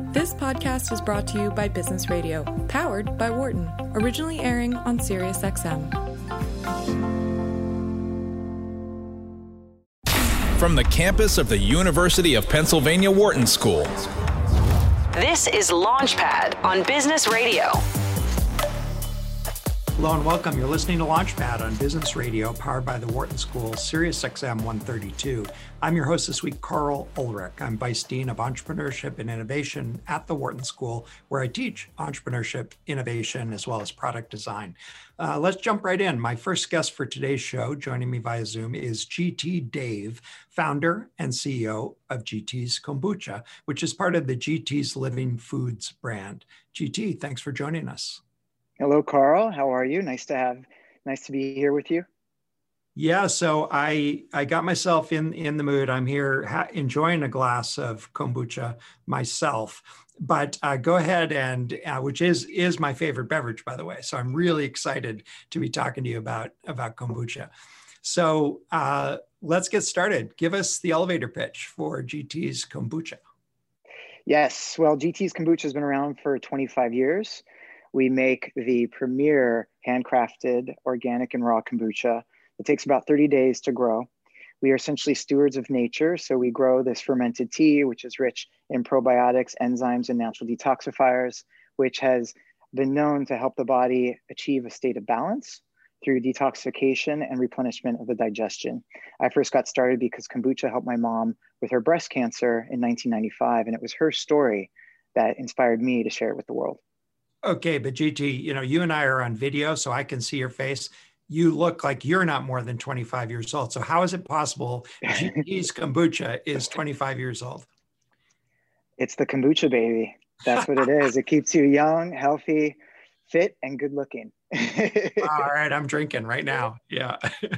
This podcast is brought to you by Business Radio, powered by Wharton, originally airing on SiriusXM. From the campus of the University of Pennsylvania Wharton School. This is Launchpad on Business Radio. Hello and welcome. You're listening to Launchpad on Business Radio, powered by the Wharton School, Sirius XM 132. I'm your host this week, Karl Ulrich. I'm Vice Dean of Entrepreneurship and Innovation at the Wharton School, where I teach entrepreneurship, innovation, as well as product design. Uh, let's jump right in. My first guest for today's show, joining me via Zoom, is GT Dave, founder and CEO of GT's Kombucha, which is part of the GT's Living Foods brand. GT, thanks for joining us. Hello, Karl. How are you? Nice to have, nice to be here with you. Yeah, so I I got myself in in the mood. I'm here ha- enjoying a glass of kombucha myself. But uh, go ahead and uh, which is is my favorite beverage, by the way. So I'm really excited to be talking to you about about kombucha. So uh, let's get started. Give us the elevator pitch for GT's kombucha. Yes, well, GT's kombucha has been around for 25 years we make the premier handcrafted organic and raw kombucha. It takes about 30 days to grow. We are essentially stewards of nature. So we grow this fermented tea, which is rich in probiotics, enzymes, and natural detoxifiers, which has been known to help the body achieve a state of balance through detoxification and replenishment of the digestion. I first got started because kombucha helped my mom with her breast cancer in 1995, and it was her story that inspired me to share it with the world. Okay, but GT, you know, you and I are on video, so I can see your face. You look like you're not more than 25 years old. So how is it possible GT's kombucha is 25 years old? It's the kombucha baby. That's what it is. It keeps you young, healthy, fit, and good looking. All right, I'm drinking right now. Yeah.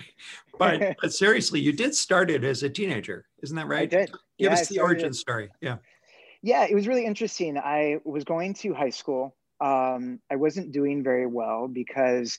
but, but seriously, you did start it as a teenager, isn't that right? I did. Give yeah, us the origin story. Yeah. Yeah, it was really interesting. I was going to high school um, I wasn't doing very well because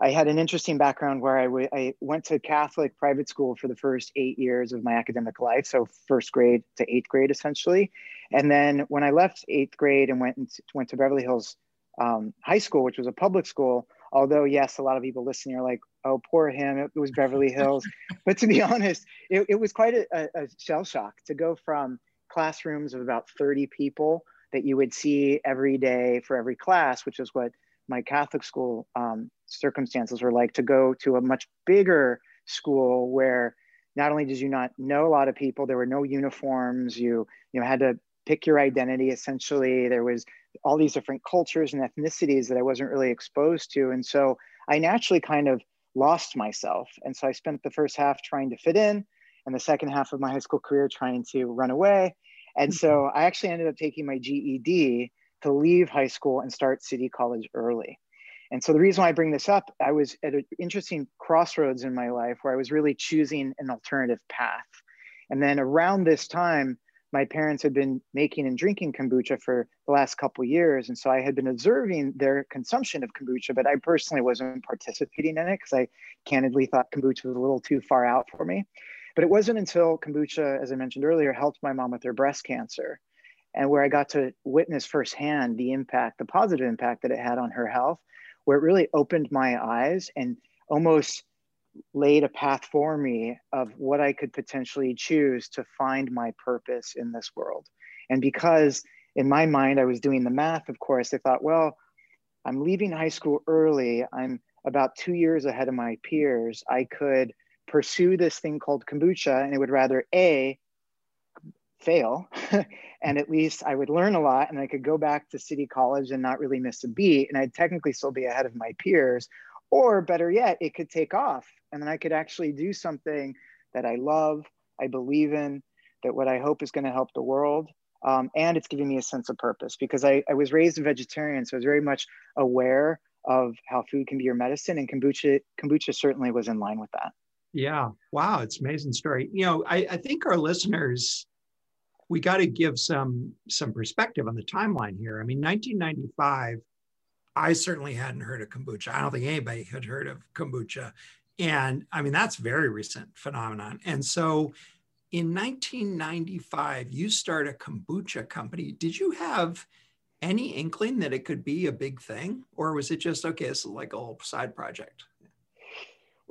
I had an interesting background where I, w- I went to Catholic private school for the first eight years of my academic life, so first grade to eighth grade essentially. And then when I left eighth grade and went into, went to Beverly Hills um, High School, which was a public school, although yes, a lot of people listening are like, "Oh, poor him, it was Beverly Hills," but to be honest, it, it was quite a, a shell shock to go from classrooms of about 30 people that you would see every day for every class, which is what my Catholic school um, circumstances were like, to go to a much bigger school where not only did you not know a lot of people, there were no uniforms, you, you know, had to pick your identity essentially. There was all these different cultures and ethnicities that I wasn't really exposed to. And so I naturally kind of lost myself. And so I spent the first half trying to fit in and the second half of my high school career trying to run away. And so mm-hmm. I actually ended up taking my GED to leave high school and start City College early. And so the reason why I bring this up, I was at an interesting crossroads in my life where I was really choosing an alternative path. And then around this time, my parents had been making and drinking kombucha for the last couple years. And so I had been observing their consumption of kombucha, but I personally wasn't participating in it because I candidly thought kombucha was a little too far out for me. But it wasn't until kombucha, as I mentioned earlier, helped my mom with her breast cancer and where I got to witness firsthand the impact, the positive impact that it had on her health, where it really opened my eyes and almost laid a path for me of what I could potentially choose to find my purpose in this world. And because in my mind, I was doing the math, of course, I thought, well, I'm leaving high school early. I'm about two years ahead of my peers. I could pursue this thing called kombucha and it would rather a fail and at least i would learn a lot and i could go back to city college and not really miss a beat and i'd technically still be ahead of my peers. Or better yet it could take off and then i could actually do something that i love i believe in that what i hope is going to help the world um, and it's giving me a sense of purpose because I, I was raised a vegetarian so i was very much aware of how food can be your medicine and kombucha kombucha certainly was in line with that yeah. Wow. It's amazing story. You know, I, I think our listeners, we got to give some some perspective on the timeline here. I mean, 1995, I certainly hadn't heard of kombucha. I don't think anybody had heard of kombucha. And I mean, that's very recent phenomenon. And so in 1995, you start a kombucha company. Did you have any inkling that it could be a big thing, or was it just okay? It's like a whole side project.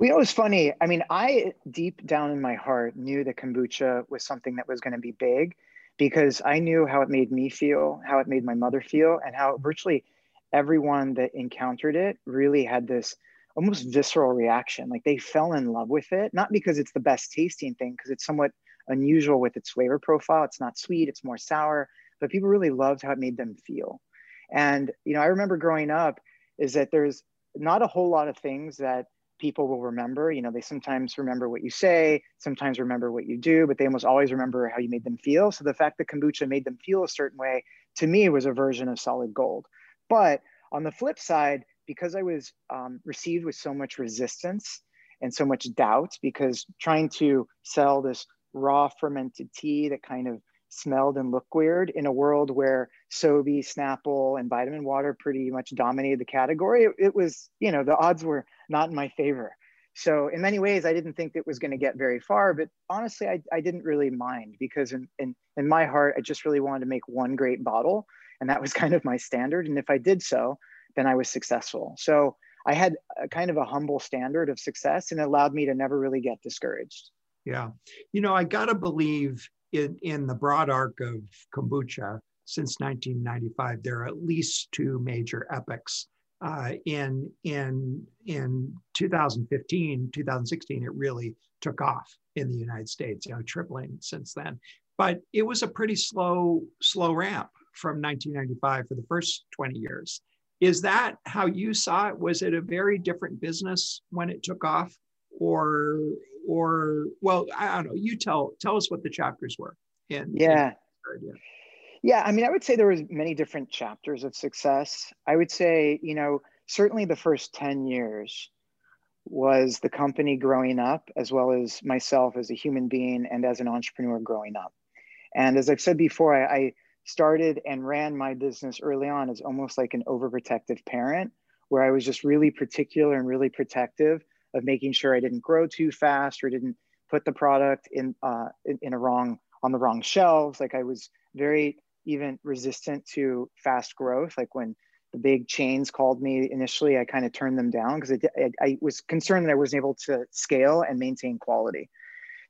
You know, it was funny. I mean, I deep down in my heart knew that kombucha was something that was going to be big because I knew how it made me feel, how it made my mother feel, and how virtually everyone that encountered it really had this almost visceral reaction. Like they fell in love with it, not because it's the best tasting thing, because it's somewhat unusual with its flavor profile. It's not sweet, it's more sour, but people really loved how it made them feel. And, you know, I remember growing up is that there's not a whole lot of things that people will remember. You know, they sometimes remember what you say, sometimes remember what you do, but they almost always remember how you made them feel. So the fact that kombucha made them feel a certain way to me was a version of solid gold. But on the flip side, because I was um, received with so much resistance and so much doubt, because trying to sell this raw fermented tea that kind of smelled and looked weird in a world where Sobe, Snapple, and vitamin water pretty much dominated the category, it, it was, you know, the odds were not in my favor. So in many ways, I didn't think it was going to get very far, but honestly, I, I didn't really mind because in, in, in my heart, I just really wanted to make one great bottle. And that was kind of my standard. And if I did so, then I was successful. So I had a kind of a humble standard of success and it allowed me to never really get discouraged. Yeah. You know, I got to believe in, in the broad arc of kombucha since 1995, there are at least two major epics. Uh, in in in 2015, 2016, it really took off in the United States, you know, tripling since then. But it was a pretty slow slow ramp from 1995 for the first 20 years. Is that how you saw it? Was it a very different business when it took off, or or well, I don't know. You tell tell us what the chapters were. In, yeah. In yeah, I mean, I would say there was many different chapters of success. I would say, you know, certainly the first 10 years was the company growing up, as well as myself as a human being and as an entrepreneur growing up. And as I've said before, I, I started and ran my business early on as almost like an overprotective parent, where I was just really particular and really protective of making sure I didn't grow too fast or didn't put the product in, uh, in, in a wrong on the wrong shelves. Like I was very even resistant to fast growth. Like when the big chains called me initially, I kind of turned them down because I, I, was concerned that I wasn't able to scale and maintain quality.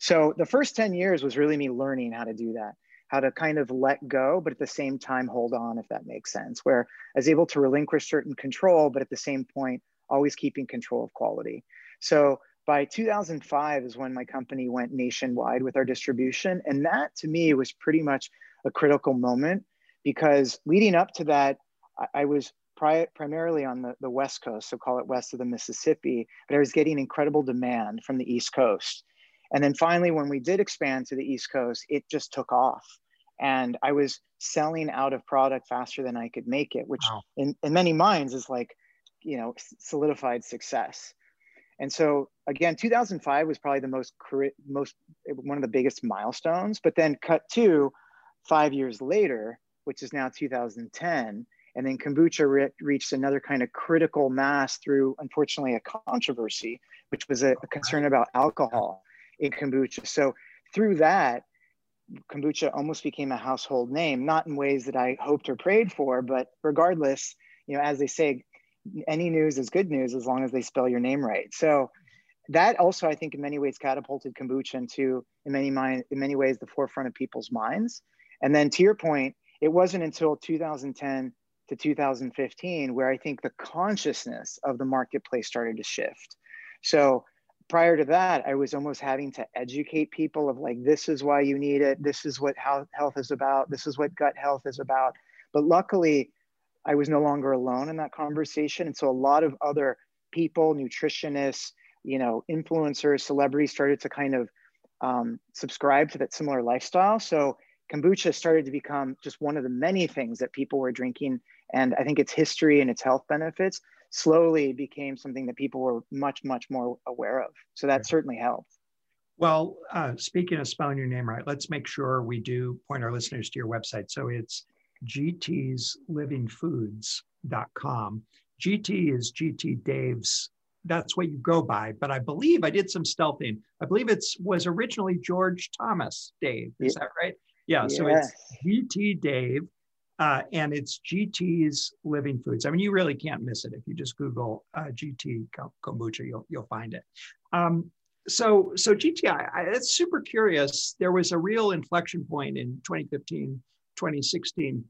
So the first 10 years was really me learning how to do that, how to kind of let go, but at the same time hold on, if that makes sense, where I was able to relinquish certain control, but at the same point, always keeping control of quality. So by 2005 is when my company went nationwide with our distribution. And that to me was pretty much a critical moment because leading up to that, I, I was pri- primarily on the, the West Coast, so call it west of the Mississippi, but I was getting incredible demand from the East Coast. And then finally, when we did expand to the East Coast, it just took off. And I was selling out of product faster than I could make it, which wow. in, in many minds is like, you know, solidified success. And so again, 2005 was probably the most most one of the biggest milestones. But then cut to five years later, which is now 2010, and then kombucha re- reached another kind of critical mass through, unfortunately, a controversy, which was a, a concern about alcohol in kombucha. So through that, kombucha almost became a household name, not in ways that I hoped or prayed for, but regardless, you know, as they say, any news is good news as long as they spell your name right. So that also, I think, in many ways, catapulted kombucha into, in many mind, in many ways, the forefront of people's minds. And then, to your point, it wasn't until 2010 to 2015 where I think the consciousness of the marketplace started to shift. So prior to that, I was almost having to educate people of like, this is why you need it. This is what health is about. This is what gut health is about. But luckily, I was no longer alone in that conversation. And so a lot of other people, nutritionists, you know, influencers, celebrities started to kind of um, subscribe to that similar lifestyle. So kombucha started to become just one of the many things that people were drinking. And I think its history and its health benefits slowly became something that people were much, much more aware of. So that certainly helped. Well, uh, speaking of spelling your name right, let's make sure we do point our listeners to your website. So it's gtslivingfoods.com. GT is GT Dave's that's what you go by. But I believe I did some stealthing. I believe it's was originally George Thomas Dave. Is yeah. that right? Yeah. So it's GT Dave, uh, and it's GT's Living Foods. I mean, you really can't miss it if you just Google uh, GT kombucha. You'll you'll find it. Um, so so GTI, I, it's super curious. There was a real inflection point in 2015, 2016.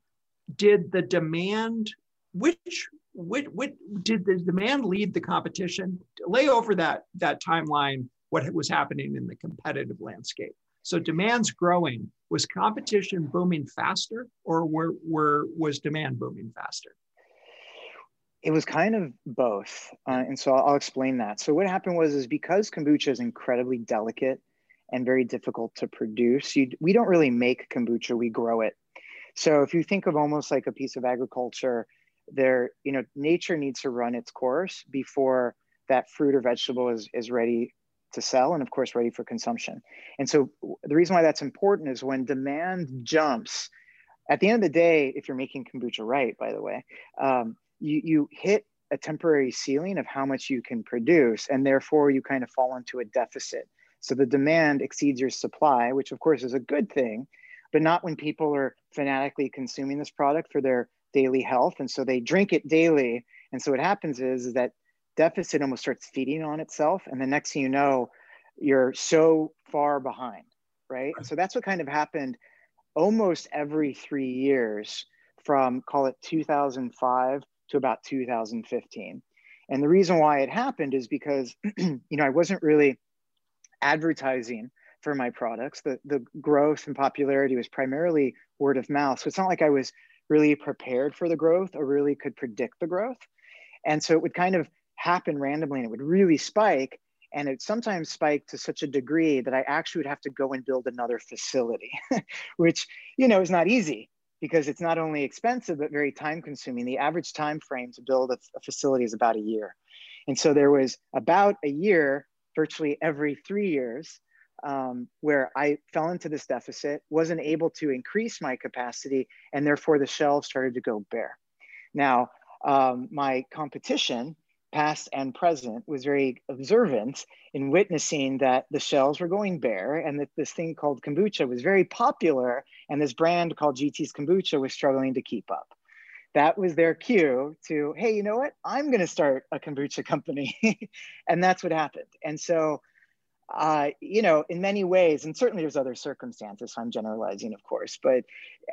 Did the demand which which, which did the demand lead the competition? Lay over that that timeline what was happening in the competitive landscape. So demand's growing. Was competition booming faster, or were, were was demand booming faster? It was kind of both, uh, and so I'll explain that. So what happened was is because kombucha is incredibly delicate and very difficult to produce. You, we don't really make kombucha; we grow it. So if you think of almost like a piece of agriculture, there, you know, nature needs to run its course before that fruit or vegetable is is ready to sell and of course ready for consumption. And so the reason why that's important is when demand jumps. At the end of the day, if you're making kombucha right, by the way, um, you, you hit a temporary ceiling of how much you can produce, and therefore you kind of fall into a deficit. So the demand exceeds your supply, which of course is a good thing, but not when people are fanatically consuming this product for their daily health. And so they drink it daily. And so what happens is, is that deficit almost starts feeding on itself. And the next thing you know, you're so far behind, right? And so that's what kind of happened almost every three years from call it 2005 to about 2015. And the reason why it happened is because, you know, I wasn't really advertising for my products. The, the growth and popularity was primarily word of mouth. So it's not like I was really prepared for the growth or really could predict the growth. And so it would kind of happen randomly and it would really spike. And it sometimes spiked to such a degree that I actually would have to go and build another facility, which, you know, is not easy because it's not only expensive but very time consuming the average time frame to build a, a, facility is about a year and so there was about a year virtually every three years um, where i fell into this deficit wasn't able to increase my capacity and therefore the shelves started to go bare now um, my competition past and present, was very observant in witnessing that the shelves were going bare and that this thing called kombucha was very popular and this brand called GT's Kombucha was struggling to keep up. That was their cue to, hey, you know what? I'm going to start a kombucha company. and that's what happened. And so, uh, you know, in many ways, and certainly there's other circumstances, so I'm generalizing, of course, but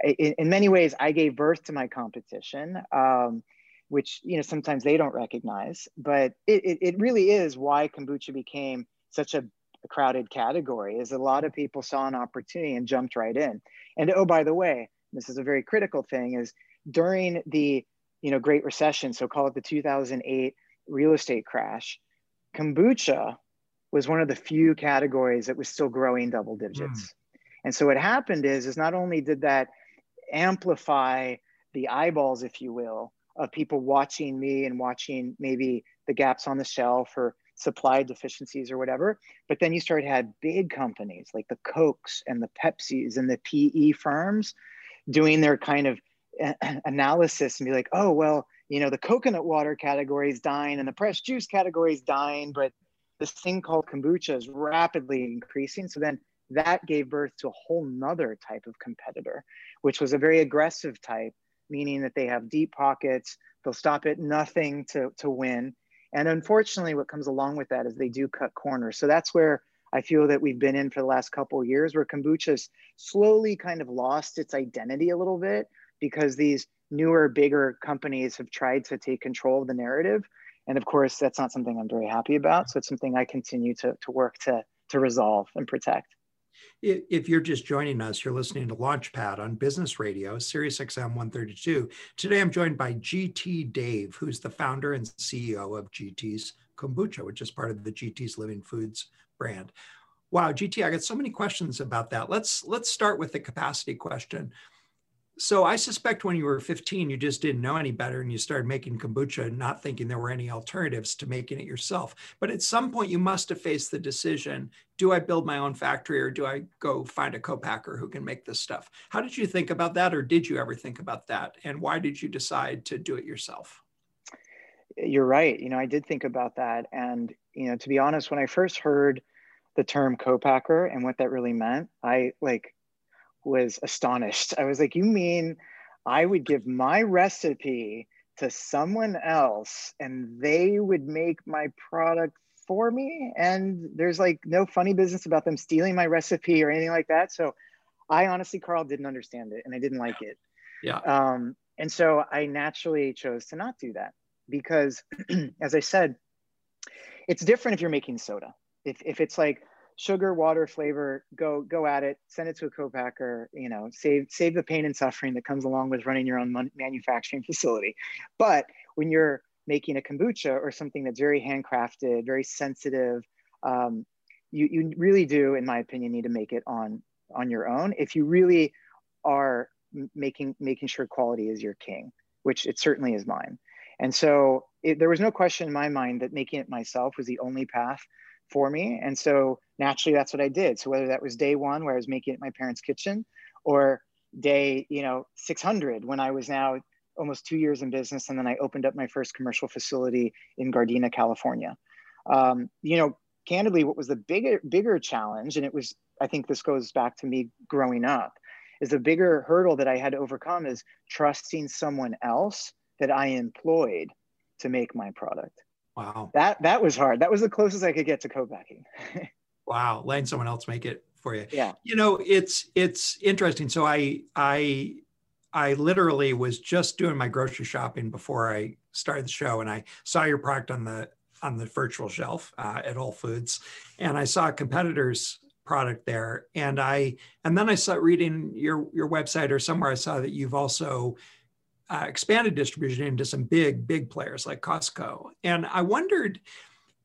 in, in many ways, I gave birth to my competition. Um, which you know sometimes they don't recognize. But it, it, it really is why kombucha became such a, crowded category. Is a lot of people saw an opportunity and jumped right in. And oh, by the way, this is a very critical thing: is during the you know Great Recession, so call it the 2008 real estate crash, kombucha was one of the few categories that was still growing double digits. Mm. And so what happened is, is not only did that amplify the eyeballs, if you will, of people watching me and watching maybe the gaps on the shelf or supply deficiencies or whatever. But then you started had big companies like the Cokes and the Pepsis and the PE firms doing their kind of analysis and be like, oh, well, you know, the coconut water category is dying and the pressed juice category is dying, but this thing called kombucha is rapidly increasing. So then that gave birth to a whole nother type of competitor, which was a very aggressive type meaning that they have deep pockets. They'll stop at nothing to, to win. And unfortunately, what comes along with that is they do cut corners. So that's where I feel that we've been in for the last couple years, where kombucha's slowly kind of lost its identity a little bit because these newer, bigger companies have tried to take control of the narrative. And of course, that's not something I'm very happy about. So it's something I continue to, to work to, to resolve and protect. If you're just joining us, you're listening to Launchpad on Business Radio, Sirius XM 132. Today I'm joined by GT Dave, who's the founder and CEO of GT's Kombucha, which is part of the GT's Living Foods brand. Wow, GT, I got so many questions about that. Let's let's start with the capacity question. So I suspect when you were 15, you just didn't know any better and you started making kombucha, not thinking there were any alternatives to making it yourself. But at some point, you must have faced the decision do I build my own factory or do I go find a co-packer who can make this stuff? How did you think about that, or did you ever think about that? And why did you decide to do it yourself? you're right. You know, I did think about that. And, you know, to be honest, when I first heard the term co-packer and what that really meant, I like was astonished. I was like, you mean I would give my recipe to someone else and they would make my product for me? And there's like no funny business about them stealing my recipe or anything like that. So I honestly, Karl, didn't understand it and I didn't like it. Yeah. Um, and so I naturally chose to not do that because, as I said, it's different if you're making soda. If, if it's like sugar, water, flavor, go go at it. Send it to a co-packer. You know, save save the pain and suffering that comes along with running your own manufacturing facility. But when you're making a kombucha or something that's very handcrafted, very sensitive, um, you you really do, in my opinion, need to make it on on your own. If you really are making making sure quality is your king, which it certainly is mine. And so it, there was no question in my mind that making it myself was the only path for me. And so naturally, that's what I did. So whether that was day one where I was making it my parents' kitchen, or day you know 600 when I was now almost two years in business, and then I opened up my first commercial facility in Gardena, California. Um, you know, candidly, what was the bigger bigger challenge, and it was I think this goes back to me growing up, is the bigger hurdle that I had to overcome is trusting someone else that I employed to make my product. Wow. That that was hard. That was the closest I could get to co-packing. wow, letting someone else make it for you. Yeah. You know, it's it's interesting. So I I I literally was just doing my grocery shopping before I started the show, and I saw your product on the on the virtual shelf uh, at Whole Foods, and I saw a competitor's product there, and I and then I saw reading your your website or somewhere I saw that you've also uh, expanded distribution into some big, big players like Costco. And I wondered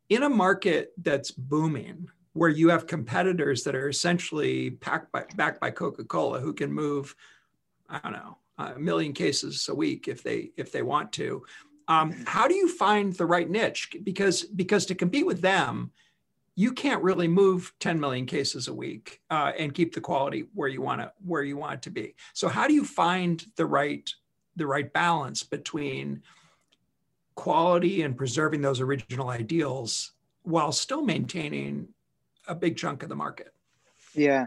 in a market that's booming, where you have competitors that are essentially packed by, backed by Coca-Cola who can move, I don't know, a million cases a week if they if they want to. Um, how do you find the right niche? Because because to compete with them, you can't really move 10 million cases a week uh, and keep the quality where you want to where you want it to be. So how do you find the right the right balance between quality and preserving those original ideals while still maintaining a big chunk of the market? Yeah.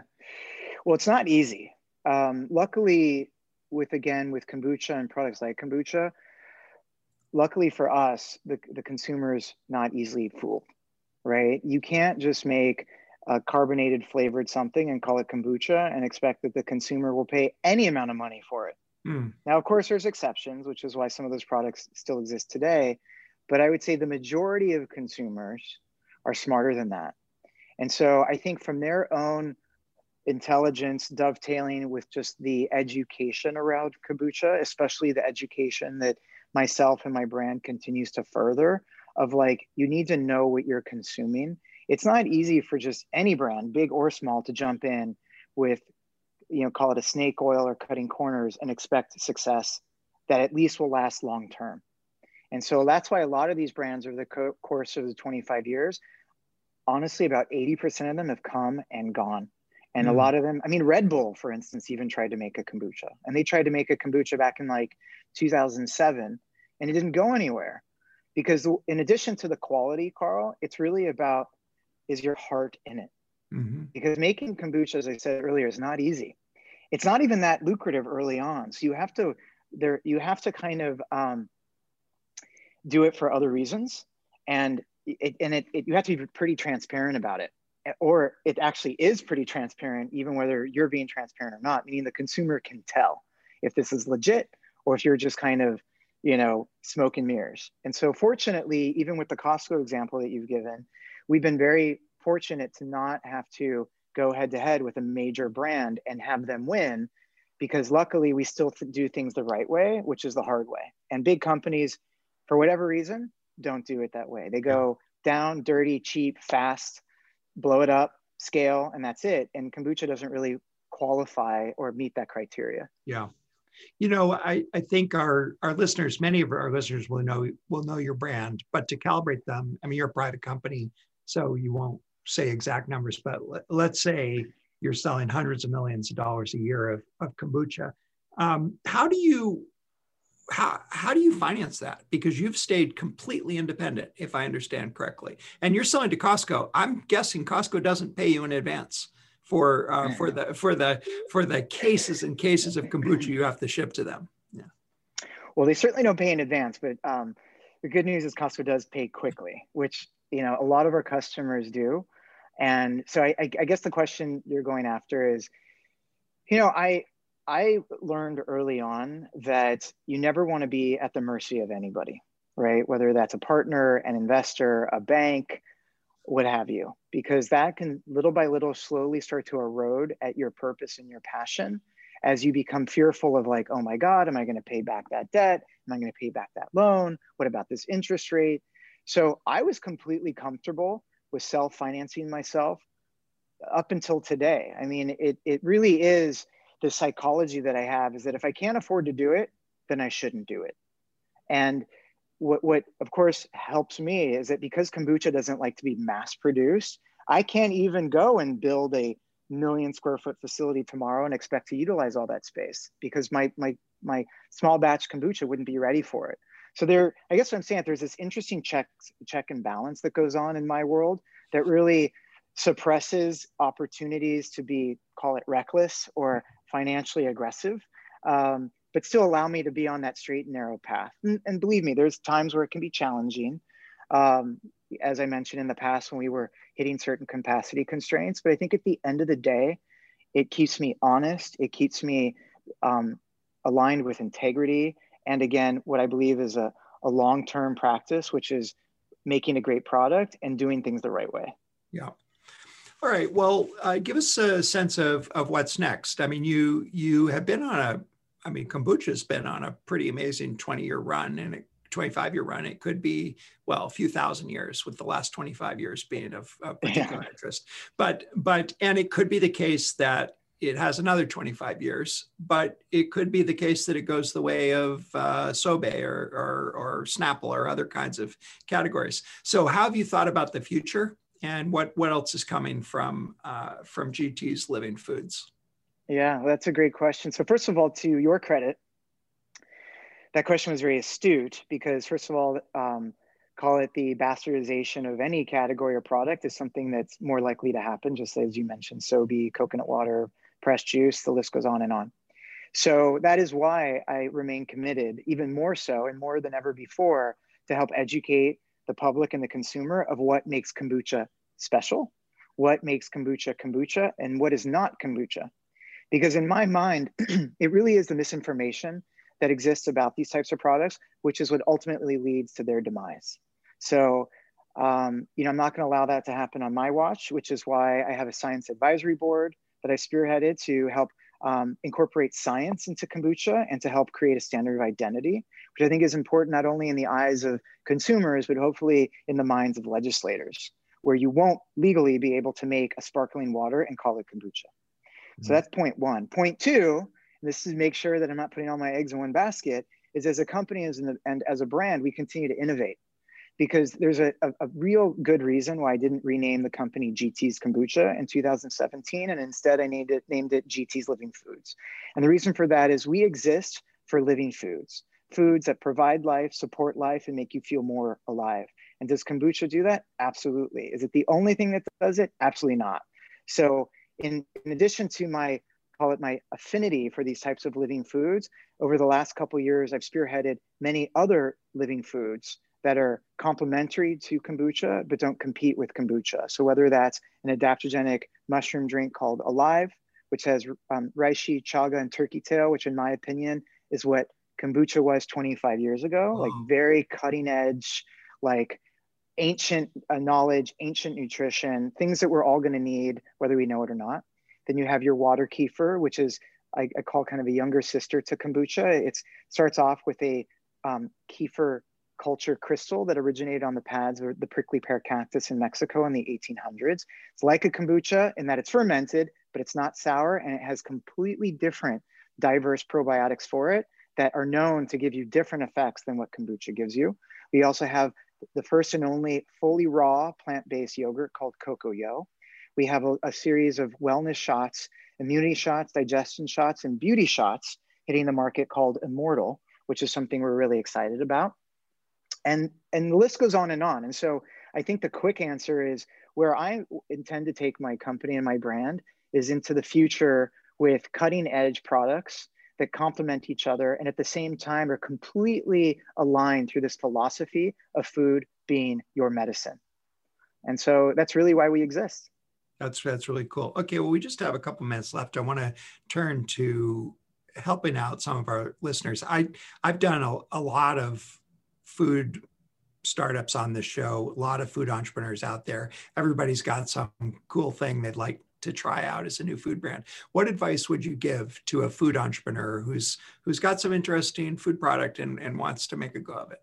Well, it's not easy. Um, luckily, with again, with kombucha and products like kombucha, luckily for us, the, the consumer is not easily fooled, right? You can't just make a carbonated flavored something and call it kombucha and expect that the consumer will pay any amount of money for it. Mm. Now, of course, there's exceptions, which is why some of those products still exist today. But I would say the majority of consumers are smarter than that. And so I think from their own intelligence dovetailing with just the education around kombucha, especially the education that myself and my brand continues to further of like, you need to know what you're consuming. It's not easy for just any brand, big or small, to jump in with you know call it a snake oil or cutting corners and expect success that at least will last long term and so that's why a lot of these brands over the co- course of the 25 years honestly about 80% of them have come and gone and mm. a lot of them i mean red bull for instance even tried to make a kombucha and they tried to make a kombucha back in like 2007 and it didn't go anywhere because in addition to the quality Karl it's really about is your heart in it mm-hmm. because making kombucha, as I said earlier, is not easy. It's not even that lucrative early on. So you have to there you have to kind of um, do it for other reasons, and it, and it, it you have to be pretty transparent about it, or it actually is pretty transparent, even whether you're being transparent or not. Meaning the consumer can tell if this is legit or if you're just kind of you know smoke and mirrors. And so fortunately, even with the Costco example that you've given, we've been very fortunate to not have to go head to head with a major brand and have them win because luckily we still do things the right way, which is the hard way. And big companies, for whatever reason, don't do it that way. They go down, dirty, cheap, fast, blow it up, scale, and that's it. And kombucha doesn't really qualify or meet that criteria. Yeah. You know, I, I think our, our listeners, many of our listeners will know will know your brand, but to calibrate them, I mean, you're a private company, so you won't say exact numbers, but let, us say you're selling hundreds of millions of dollars a year of, of kombucha. Um, how do you how, how do you finance that? Because you've stayed completely independent, if I understand correctly, and you're selling to Costco. I'm guessing Costco doesn't pay you in advance for uh, for the for the for the cases and cases of kombucha you have to ship to them. Yeah. Well, they certainly don't pay in advance, but um, the good news is Costco does pay quickly, which you know a lot of our customers do. And so I, I guess the question you're going after is, you know, I I learned early on that you never want to be at the mercy of anybody, right? Whether that's a partner, an investor, a bank, what have you, because that can little by little slowly start to erode at your purpose and your passion as you become fearful of like, oh my God, am I going to pay back that debt? Am I going to pay back that loan? What about this interest rate? So I was completely comfortable with self financing myself up until today. I mean, it, it really is the psychology that I have is that if I can't afford to do it, then I shouldn't do it. And what, what of course helps me is that because kombucha doesn't like to be mass produced, I can't even go and build a million square foot facility tomorrow and expect to utilize all that space because my my my small batch kombucha wouldn't be ready for it. So there, I guess what I'm saying, there's this interesting check check and balance that goes on in my world that really suppresses opportunities to be call it reckless or financially aggressive, um, but still allow me to be on that straight and narrow path. And, and believe me, there's times where it can be challenging. Um, as I mentioned in the past, when we were hitting certain capacity constraints, but I think at the end of the day, it keeps me honest. It keeps me um, aligned with integrity. And again, what I believe is a, a long term practice, which is making a great product and doing things the right way. Yeah. All right. Well, uh, give us a sense of, of what's next. I mean, you you have been on a, I mean, kombucha's been on a pretty amazing 20 year run and a 25 year run. It could be, well, a few thousand years with the last 25 years being of, of particular yeah. interest. But, but, and it could be the case that it has another 25 years, but it could be the case that it goes the way of uh, Sobe or, or, or Snapple or other kinds of categories. So, how have you thought about the future? and what what else is coming from uh, from GT's Living Foods? Yeah, that's a great question. So first of all, to your credit, that question was very astute because first of all, um, call it the bastardization of any category or product is something that's more likely to happen, just as you mentioned, Sobe, coconut water, pressed juice, the list goes on and on. So that is why I remain committed, even more so and more than ever before, to help educate the public and the consumer of what makes kombucha special, what makes kombucha kombucha, and what is not kombucha. Because in my mind, it really is the misinformation that exists about these types of products, which is what ultimately leads to their demise. So, um, you know, I'm not going to allow that to happen on my watch, which is why I have a science advisory board that I spearheaded to help um, incorporate science into kombucha and to help create a standard of identity, which I think is important not only in the eyes of consumers, but hopefully in the minds of legislators, where you won't legally be able to make a sparkling water and call it kombucha. Mm-hmm. So that's point one. Point two, this is make sure that I'm not putting all my eggs in one basket, is as a company and as a brand, we continue to innovate because there's a, a, a, real good reason why I didn't rename the company GT's Kombucha in 2017, and instead I named it named it GT's Living Foods. And the reason for that is we exist for living foods, foods that provide life, support life, and make you feel more alive. And does kombucha do that? Absolutely. Is it the only thing that does it? Absolutely not. So in, in addition to my call it my affinity for these types of living foods over the last couple years i've spearheaded many other living foods that are complementary to kombucha but don't compete with kombucha. So whether that's an adaptogenic mushroom drink called Alive, which has um, reishi, chaga, and turkey tail, which in my opinion is what kombucha was 25 years ago, like very cutting edge, like ancient uh, knowledge, ancient nutrition, things that we're all going to need, whether we know it or not. Then you have your water kefir, which is I, I call kind of a younger sister to kombucha. It starts off with a um, kefir culture crystal that originated on the pads of the prickly pear cactus in Mexico in the 1800s. It's like a kombucha in that it's fermented, but it's not sour and it has completely different diverse probiotics for it that are known to give you different effects than what kombucha gives you. We also have the first and only fully raw plant-based yogurt called Coco-Yo. We have a, a series of wellness shots, immunity shots, digestion shots, and beauty shots hitting the market called Immortal, which is something we're really excited about. And, and the list goes on and on. And so I think the quick answer is where I intend to take my company and my brand is into the future with cutting edge products that complement each other and at the same time are completely aligned through this philosophy of food being your medicine. And so that's really why we exist. That's that's really cool. Okay, well, we just have a couple minutes left. I want to turn to helping out some of our listeners. I I've done a, a lot of food startups on this show, a lot of food entrepreneurs out there. Everybody's got some cool thing they'd like to try out as a new food brand. What advice would you give to a food entrepreneur who's who's got some interesting food product and, and wants to make a go of it?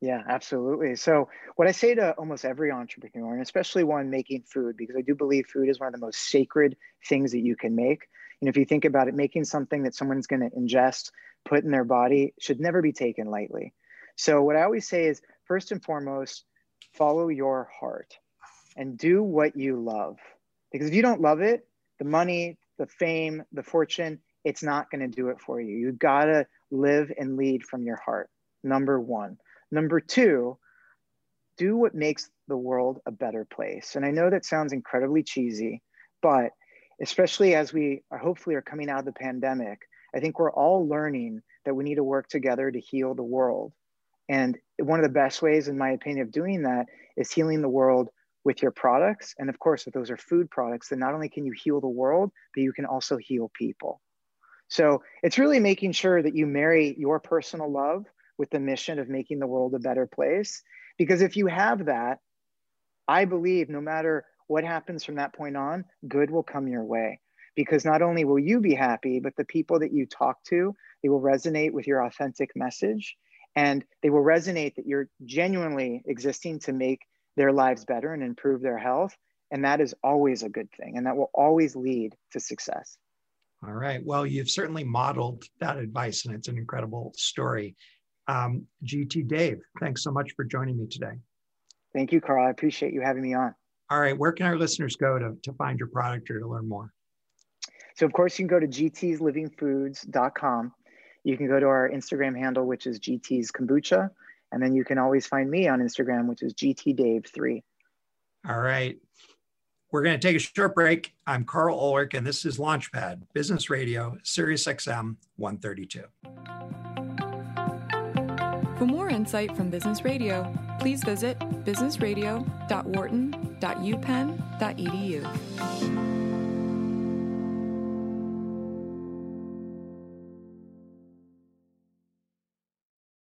Yeah, absolutely. So, what I say to almost every entrepreneur, and especially one making food, because I do believe food is one of the most sacred things that you can make. And if you think about it, making something that someone's going to ingest, put in their body, should never be taken lightly. So, what I always say is first and foremost, follow your heart and do what you love. Because if you don't love it, the money, the fame, the fortune, it's not going to do it for you. You got to live and lead from your heart. Number one. Number two, do what makes the world a better place. And I know that sounds incredibly cheesy, but especially as we are hopefully are coming out of the pandemic, I think we're all learning that we need to work together to heal the world. And one of the best ways, in my opinion, of doing that is healing the world with your products. And of course, if those are food products, then not only can you heal the world, but you can also heal people. So it's really making sure that you marry your personal love with the mission of making the world a better place. Because if you have that, I believe no matter what happens from that point on, good will come your way. Because not only will you be happy, but the people that you talk to, they will resonate with your authentic message and they will resonate that you're genuinely existing to make their lives better and improve their health. And that is always a good thing. And that will always lead to success. All right. Well, you've certainly modeled that advice, and it's an incredible story. Um, GT Dave, thanks so much for joining me today. Thank you, Karl. I appreciate you having me on. All right, where can our listeners go to, to find your product or to learn more? So, of course, you can go to gtslivingfoods.com. You can go to our Instagram handle, which is GT's Kombucha. And then you can always find me on Instagram, which is GTDave3. All right. We're going to take a short break. I'm Karl Ulrich, and this is Launchpad Business Radio, Sirius XM 132. For more insight from Business Radio, please visit businessradio.wharton.upenn.edu.